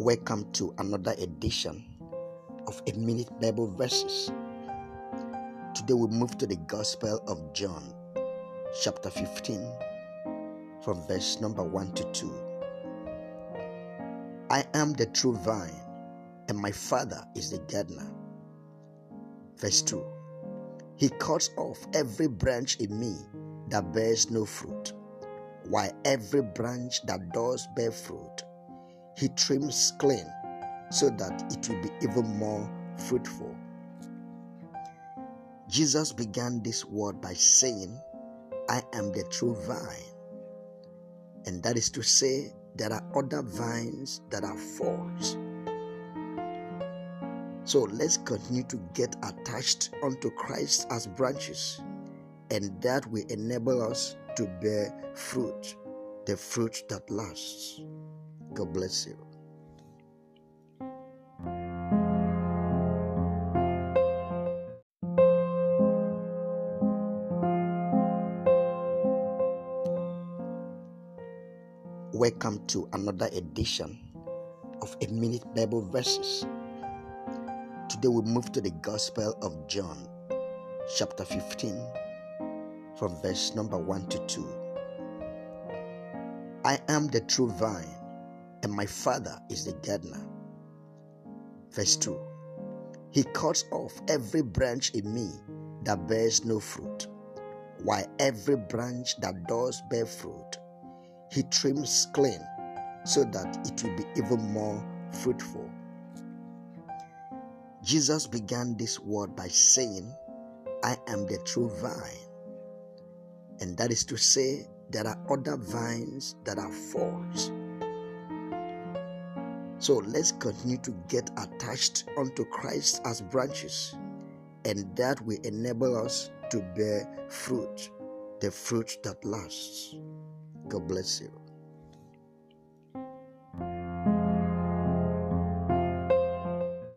Welcome to another edition of A Minute Bible Verses. Today we move to the Gospel of John, chapter 15, from verse number 1 to 2. I am the true vine, and my Father is the gardener. Verse 2 He cuts off every branch in me that bears no fruit, while every branch that does bear fruit, he trims clean so that it will be even more fruitful. Jesus began this word by saying, I am the true vine. And that is to say, there are other vines that are false. So let's continue to get attached unto Christ as branches, and that will enable us to bear fruit, the fruit that lasts. God bless you. Welcome to another edition of A Minute Bible Verses. Today we move to the Gospel of John, chapter 15, from verse number 1 to 2. I am the true vine, and my Father is the gardener. Verse 2 He cuts off every branch in me that bears no fruit, while every branch that does bear fruit, he trims clean so that it will be even more fruitful. Jesus began this word by saying, I am the true vine. And that is to say, there are other vines that are false. So let's continue to get attached unto Christ as branches, and that will enable us to bear fruit, the fruit that lasts. God bless you.